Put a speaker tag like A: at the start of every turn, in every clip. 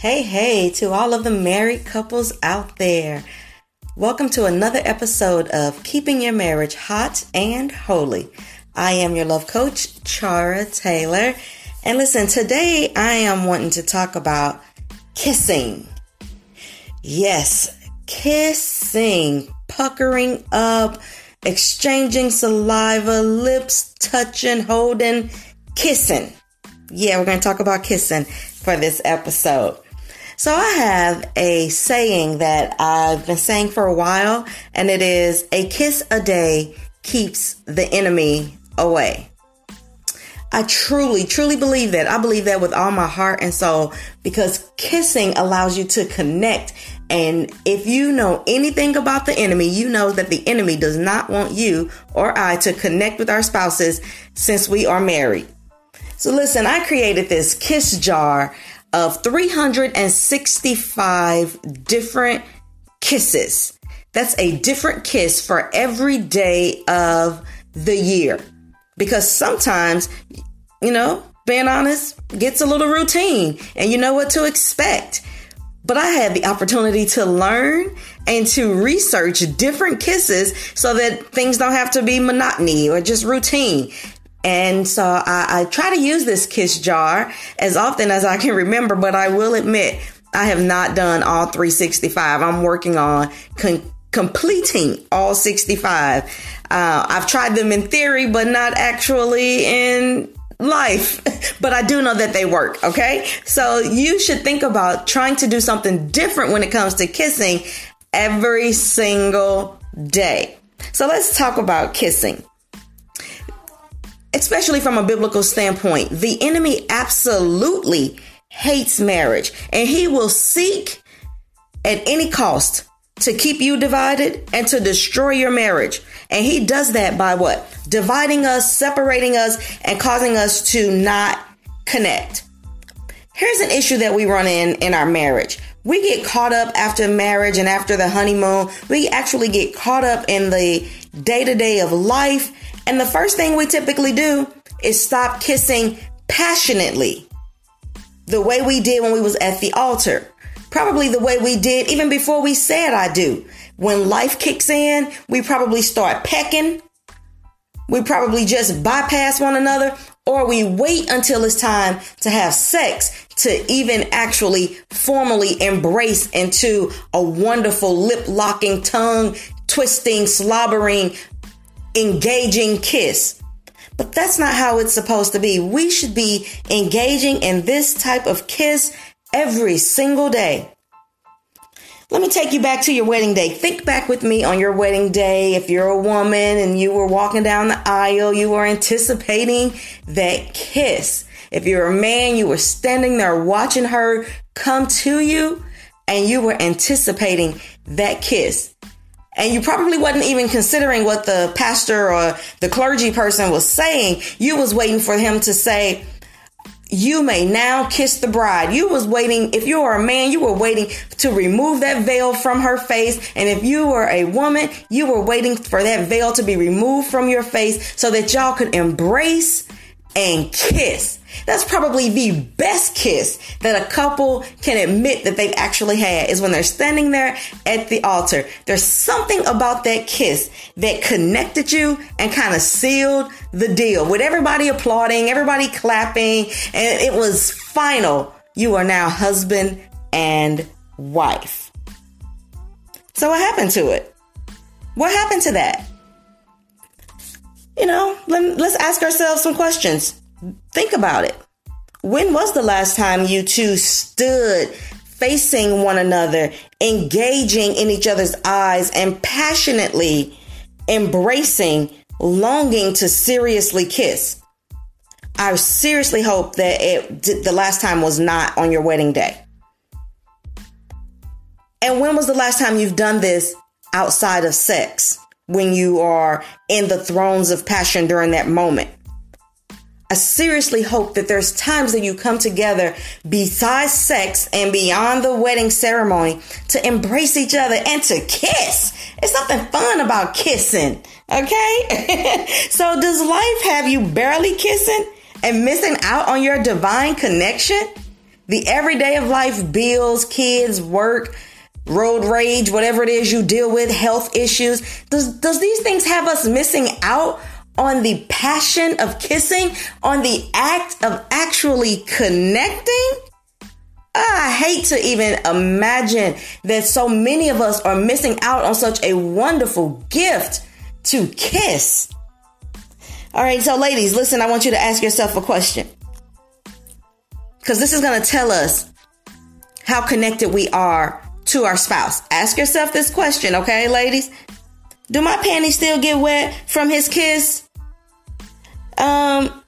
A: Hey, hey, to all of the married couples out there. Welcome to another episode of Keeping Your Marriage Hot and Holy. I am your love coach, Chara Taylor. And listen, today I am wanting to talk about kissing. Yes, kissing, puckering up, exchanging saliva, lips touching, holding, kissing. Yeah, we're going to talk about kissing for this episode. So I have a saying that I've been saying for a while, and it is a kiss a day keeps the enemy away. I truly, truly believe that. I believe that with all my heart and soul because kissing allows you to connect. And if you know anything about the enemy, you know that the enemy does not want you or I to connect with our spouses since we are married. So listen, I created this kiss jar of 365 different kisses. That's a different kiss for every day of the year. Because sometimes, you know, being honest, gets a little routine and you know what to expect. But I had the opportunity to learn and to research different kisses so that things don't have to be monotony or just routine. And so I, I, try to use this kiss jar as often as I can remember, but I will admit I have not done all 365. I'm working on con- completing all 65. Uh, I've tried them in theory, but not actually in life, but I do know that they work. Okay. So you should think about trying to do something different when it comes to kissing every single day. So let's talk about kissing especially from a biblical standpoint, the enemy absolutely hates marriage and he will seek at any cost to keep you divided and to destroy your marriage. And he does that by what? Dividing us, separating us, and causing us to not connect. Here's an issue that we run in in our marriage. We get caught up after marriage and after the honeymoon. We actually get caught up in the day to day of life and the first thing we typically do is stop kissing passionately. The way we did when we was at the altar. Probably the way we did even before we said I do. When life kicks in, we probably start pecking. We probably just bypass one another or we wait until it's time to have sex to even actually formally embrace into a wonderful lip locking, tongue twisting, slobbering engaging kiss. But that's not how it's supposed to be. We should be engaging in this type of kiss every single day. Let me take you back to your wedding day. Think back with me on your wedding day. If you're a woman and you were walking down the aisle, you were anticipating that kiss. If you're a man, you were standing there watching her come to you and you were anticipating that kiss and you probably wasn't even considering what the pastor or the clergy person was saying. You was waiting for him to say, you may now kiss the bride. You was waiting. If you were a man, you were waiting to remove that veil from her face. And if you were a woman, you were waiting for that veil to be removed from your face so that y'all could embrace and kiss. That's probably the best kiss that a couple can admit that they've actually had is when they're standing there at the altar. There's something about that kiss that connected you and kind of sealed the deal with everybody applauding, everybody clapping, and it was final. You are now husband and wife. So what happened to it? What happened to that? You know, let, let's ask ourselves some questions. Think about it. When was the last time you two stood facing one another, engaging in each other's eyes, and passionately embracing, longing to seriously kiss? I seriously hope that it, the last time was not on your wedding day. And when was the last time you've done this outside of sex? When you are in the thrones of passion during that moment? I seriously hope that there's times that you come together besides sex and beyond the wedding ceremony to embrace each other and to kiss. It's something fun about kissing. Okay. so does life have you barely kissing and missing out on your divine connection? The everyday of life, bills, kids, work, road rage, whatever it is you deal with, health issues. Does, does these things have us missing out on the passion of kissing, on the act of actually connecting? Ah, I hate to even imagine that so many of us are missing out on such a wonderful gift to kiss. All right, so ladies, listen, I want you to ask yourself a question. Because this is going to tell us how connected we are to our spouse. Ask yourself this question, okay, ladies? Do my panties still get wet from his kiss? Um,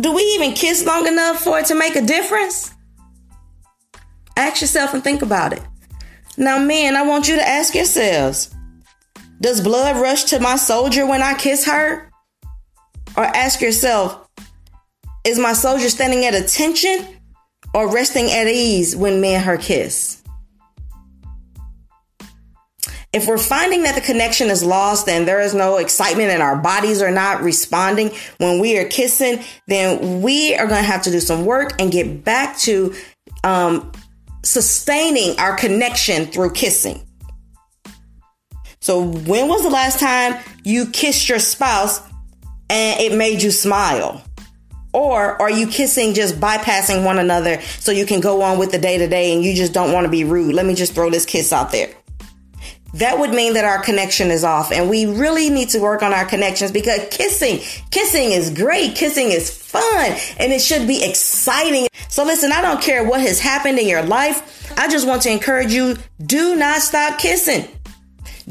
A: do we even kiss long enough for it to make a difference? Ask yourself and think about it. Now, men, I want you to ask yourselves Does blood rush to my soldier when I kiss her? Or ask yourself, Is my soldier standing at attention or resting at ease when me and her kiss? If we're finding that the connection is lost and there is no excitement and our bodies are not responding when we are kissing, then we are going to have to do some work and get back to um, sustaining our connection through kissing. So, when was the last time you kissed your spouse and it made you smile? Or are you kissing just bypassing one another so you can go on with the day to day and you just don't want to be rude? Let me just throw this kiss out there that would mean that our connection is off and we really need to work on our connections because kissing, kissing is great. Kissing is fun and it should be exciting. So listen, I don't care what has happened in your life. I just want to encourage you. Do not stop kissing.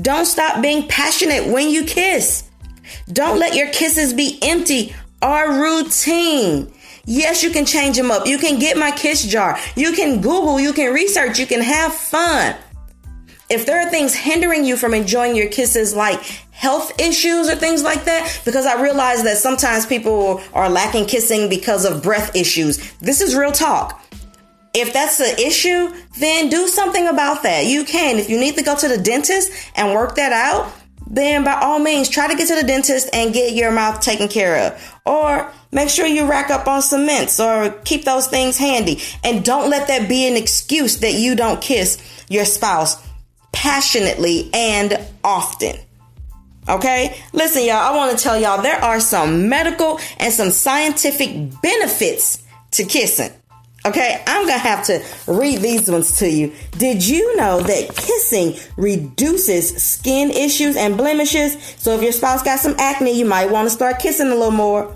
A: Don't stop being passionate when you kiss. Don't let your kisses be empty or routine. Yes, you can change them up. You can get my kiss jar. You can Google, you can research, you can have fun if there are things hindering you from enjoying your kisses, like health issues or things like that, because I realize that sometimes people are lacking kissing because of breath issues. This is real talk. If that's the issue, then do something about that. You can. If you need to go to the dentist and work that out, then by all means, try to get to the dentist and get your mouth taken care of. Or make sure you rack up on some mints or keep those things handy. And don't let that be an excuse that you don't kiss your spouse passionately and often. Okay? Listen, y'all, I want to tell y'all there are some medical and some scientific benefits to kissing. Okay, I'm gonna have to read these ones to you. Did you know that kissing reduces skin issues and blemishes? So if your spouse got some acne, you might want to start kissing a little more.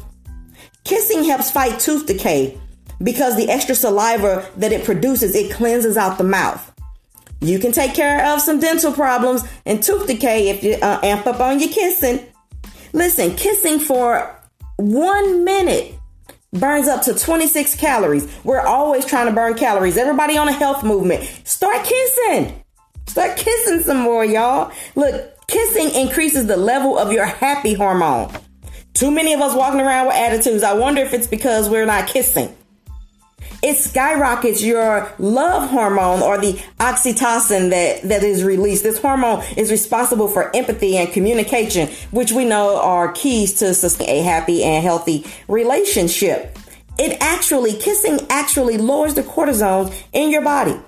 A: Kissing helps fight tooth decay because the extra saliva that it produces, it cleanses out the mouth. You can take care of some dental problems and tooth decay if you uh, amp up on your kissing. Listen, kissing for one minute burns up to 26 calories. We're always trying to burn calories. Everybody on a health movement, start kissing. Start kissing some more, y'all. Look, kissing increases the level of your happy hormone. Too many of us walking around with attitudes. I wonder if it's because we're not kissing it skyrockets your love hormone or the oxytocin that, that is released. This hormone is responsible for empathy and communication, which we know are keys to sustain a happy and healthy relationship. It actually, kissing actually lowers the cortisol in your body.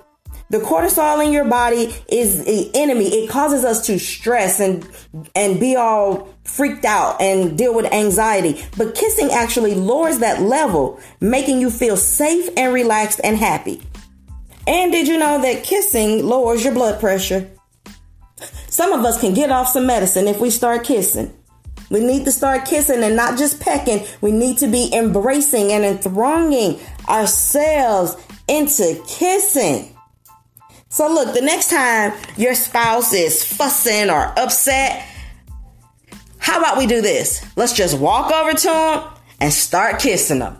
A: The cortisol in your body is the enemy. It causes us to stress and, and be all freaked out and deal with anxiety. But kissing actually lowers that level, making you feel safe and relaxed and happy. And did you know that kissing lowers your blood pressure? Some of us can get off some medicine if we start kissing. We need to start kissing and not just pecking. We need to be embracing and enthroning ourselves into kissing. So look, the next time your spouse is fussing or upset, how about we do this? Let's just walk over to them and start kissing them.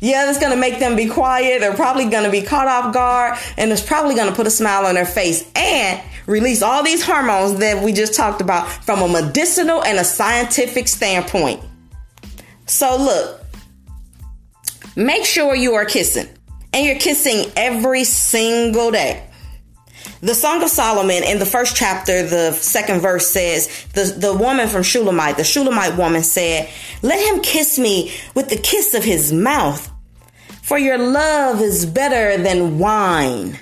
A: Yeah, that's gonna make them be quiet. They're probably gonna be caught off guard, and it's probably gonna put a smile on their face and release all these hormones that we just talked about from a medicinal and a scientific standpoint. So, look, make sure you are kissing and you're kissing every single day. The Song of Solomon in the first chapter, the second verse says, the, the woman from Shulamite, the Shulamite woman said, Let him kiss me with the kiss of his mouth, For your love is better than wine.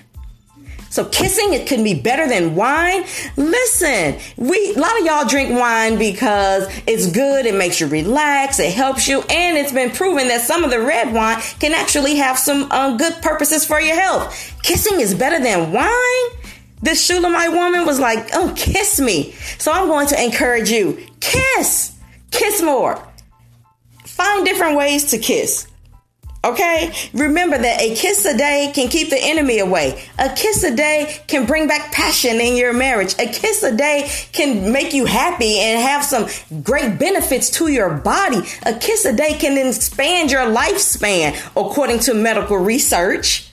A: So kissing it can be better than wine. Listen, we a lot of y'all drink wine because it's good, it makes you relax, it helps you, and it's been proven that some of the red wine can actually have some um, good purposes for your health. Kissing is better than wine. This Shulamite woman was like, "Oh, kiss me." So I'm going to encourage you, kiss, kiss more. Find different ways to kiss. Okay? Remember that a kiss a day can keep the enemy away. A kiss a day can bring back passion in your marriage. A kiss a day can make you happy and have some great benefits to your body. A kiss a day can expand your lifespan according to medical research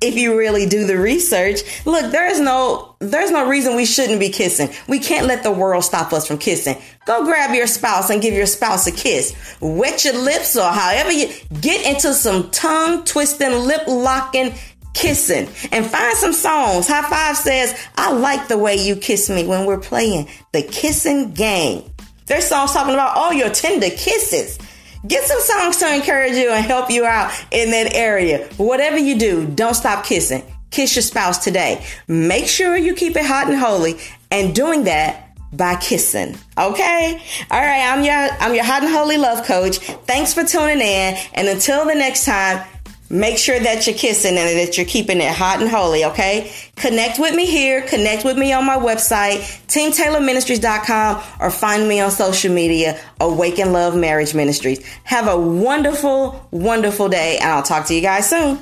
A: if you really do the research. Look, there's no there's no reason we shouldn't be kissing. We can't let the world stop us from kissing. Go grab your spouse and give your spouse a kiss. Wet your lips or however you get into some tongue twisting, lip locking kissing and find some songs. Hi-Five says, I like the way you kiss me when we're playing the kissing game. There's songs talking about all your tender kisses. Get some songs to encourage you and help you out in that area. Whatever you do, don't stop kissing. Kiss your spouse today. Make sure you keep it hot and holy and doing that by kissing. Okay? All right, I'm your I'm your hot and holy love coach. Thanks for tuning in and until the next time, Make sure that you're kissing and that you're keeping it hot and holy, okay? Connect with me here. Connect with me on my website, teamtaylorministries.com, or find me on social media, Awaken Love Marriage Ministries. Have a wonderful, wonderful day, and I'll talk to you guys soon.